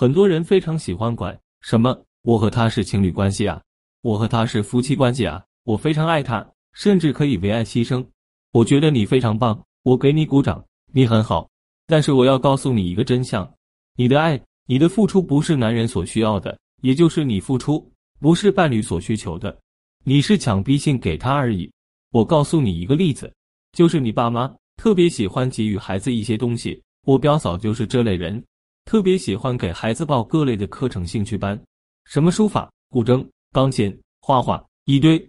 很多人非常喜欢管什么，我和他是情侣关系啊，我和他是夫妻关系啊，我非常爱他，甚至可以为爱牺牲。我觉得你非常棒，我给你鼓掌，你很好。但是我要告诉你一个真相：你的爱，你的付出不是男人所需要的，也就是你付出不是伴侣所需求的，你是强逼性给他而已。我告诉你一个例子，就是你爸妈特别喜欢给予孩子一些东西，我表嫂就是这类人。特别喜欢给孩子报各类的课程兴趣班，什么书法、古筝、钢琴、画画，一堆。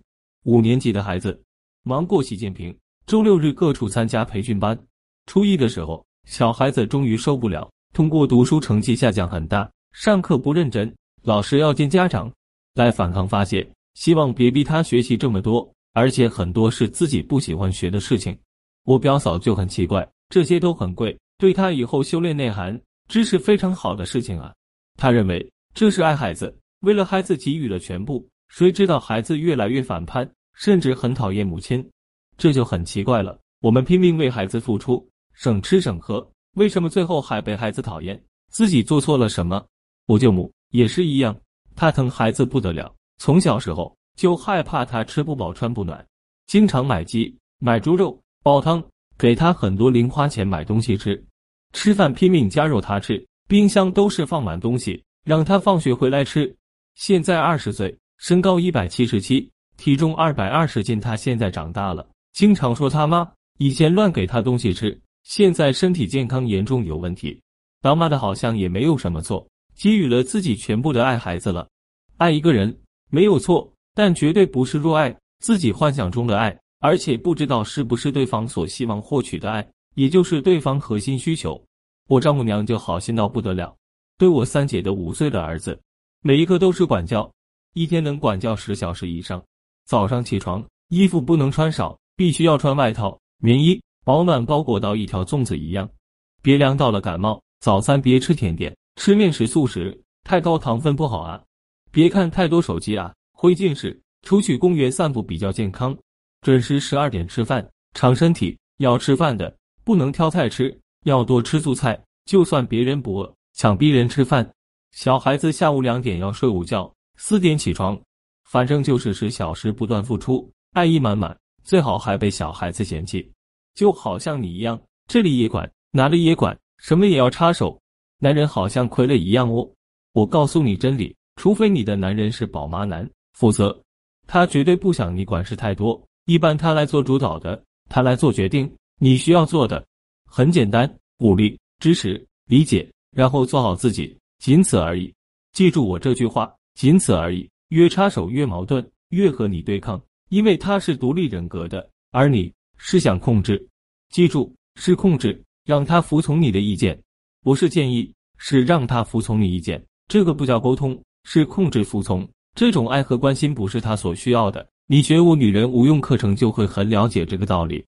五年级的孩子忙过习近平，周六日各处参加培训班。初一的时候，小孩子终于受不了，通过读书成绩下降很大，上课不认真，老师要见家长来反抗发泄，希望别逼他学习这么多，而且很多是自己不喜欢学的事情。我表嫂就很奇怪，这些都很贵，对他以后修炼内涵。这是非常好的事情啊！他认为这是爱孩子，为了孩子给予了全部。谁知道孩子越来越反叛，甚至很讨厌母亲，这就很奇怪了。我们拼命为孩子付出，省吃省喝，为什么最后还被孩子讨厌？自己做错了什么？我舅母也是一样，她疼孩子不得了，从小时候就害怕他吃不饱穿不暖，经常买鸡、买猪肉煲汤，给他很多零花钱买东西吃。吃饭拼命夹肉他吃，冰箱都是放满东西，让他放学回来吃。现在二十岁，身高一百七十七，体重二百二十斤。他现在长大了，经常说他妈以前乱给他东西吃，现在身体健康严重有问题。当妈的好像也没有什么错，给予了自己全部的爱孩子了。爱一个人没有错，但绝对不是若爱自己幻想中的爱，而且不知道是不是对方所希望获取的爱。也就是对方核心需求，我丈母娘就好心到不得了，对我三姐的五岁的儿子，每一个都是管教，一天能管教十小时以上。早上起床，衣服不能穿少，必须要穿外套、棉衣，保暖包裹到一条粽子一样，别凉到了感冒。早餐别吃甜点，吃面食素食，太高糖分不好啊。别看太多手机啊，会近视。出去公园散步比较健康。准时十二点吃饭，长身体。要吃饭的。不能挑菜吃，要多吃素菜。就算别人不饿，想逼人吃饭。小孩子下午两点要睡午觉，四点起床，反正就是十小时不断付出，爱意满满。最好还被小孩子嫌弃，就好像你一样，这里也管，哪里也管，什么也要插手。男人好像傀儡一样哦。我告诉你真理，除非你的男人是宝妈男，否则他绝对不想你管事太多。一般他来做主导的，他来做决定。你需要做的很简单：鼓励、支持、理解，然后做好自己，仅此而已。记住我这句话，仅此而已。越插手越矛盾，越和你对抗，因为他是独立人格的，而你是想控制。记住，是控制，让他服从你的意见，不是建议，是让他服从你意见。这个不叫沟通，是控制服从。这种爱和关心不是他所需要的。你学我女人无用课程就会很了解这个道理。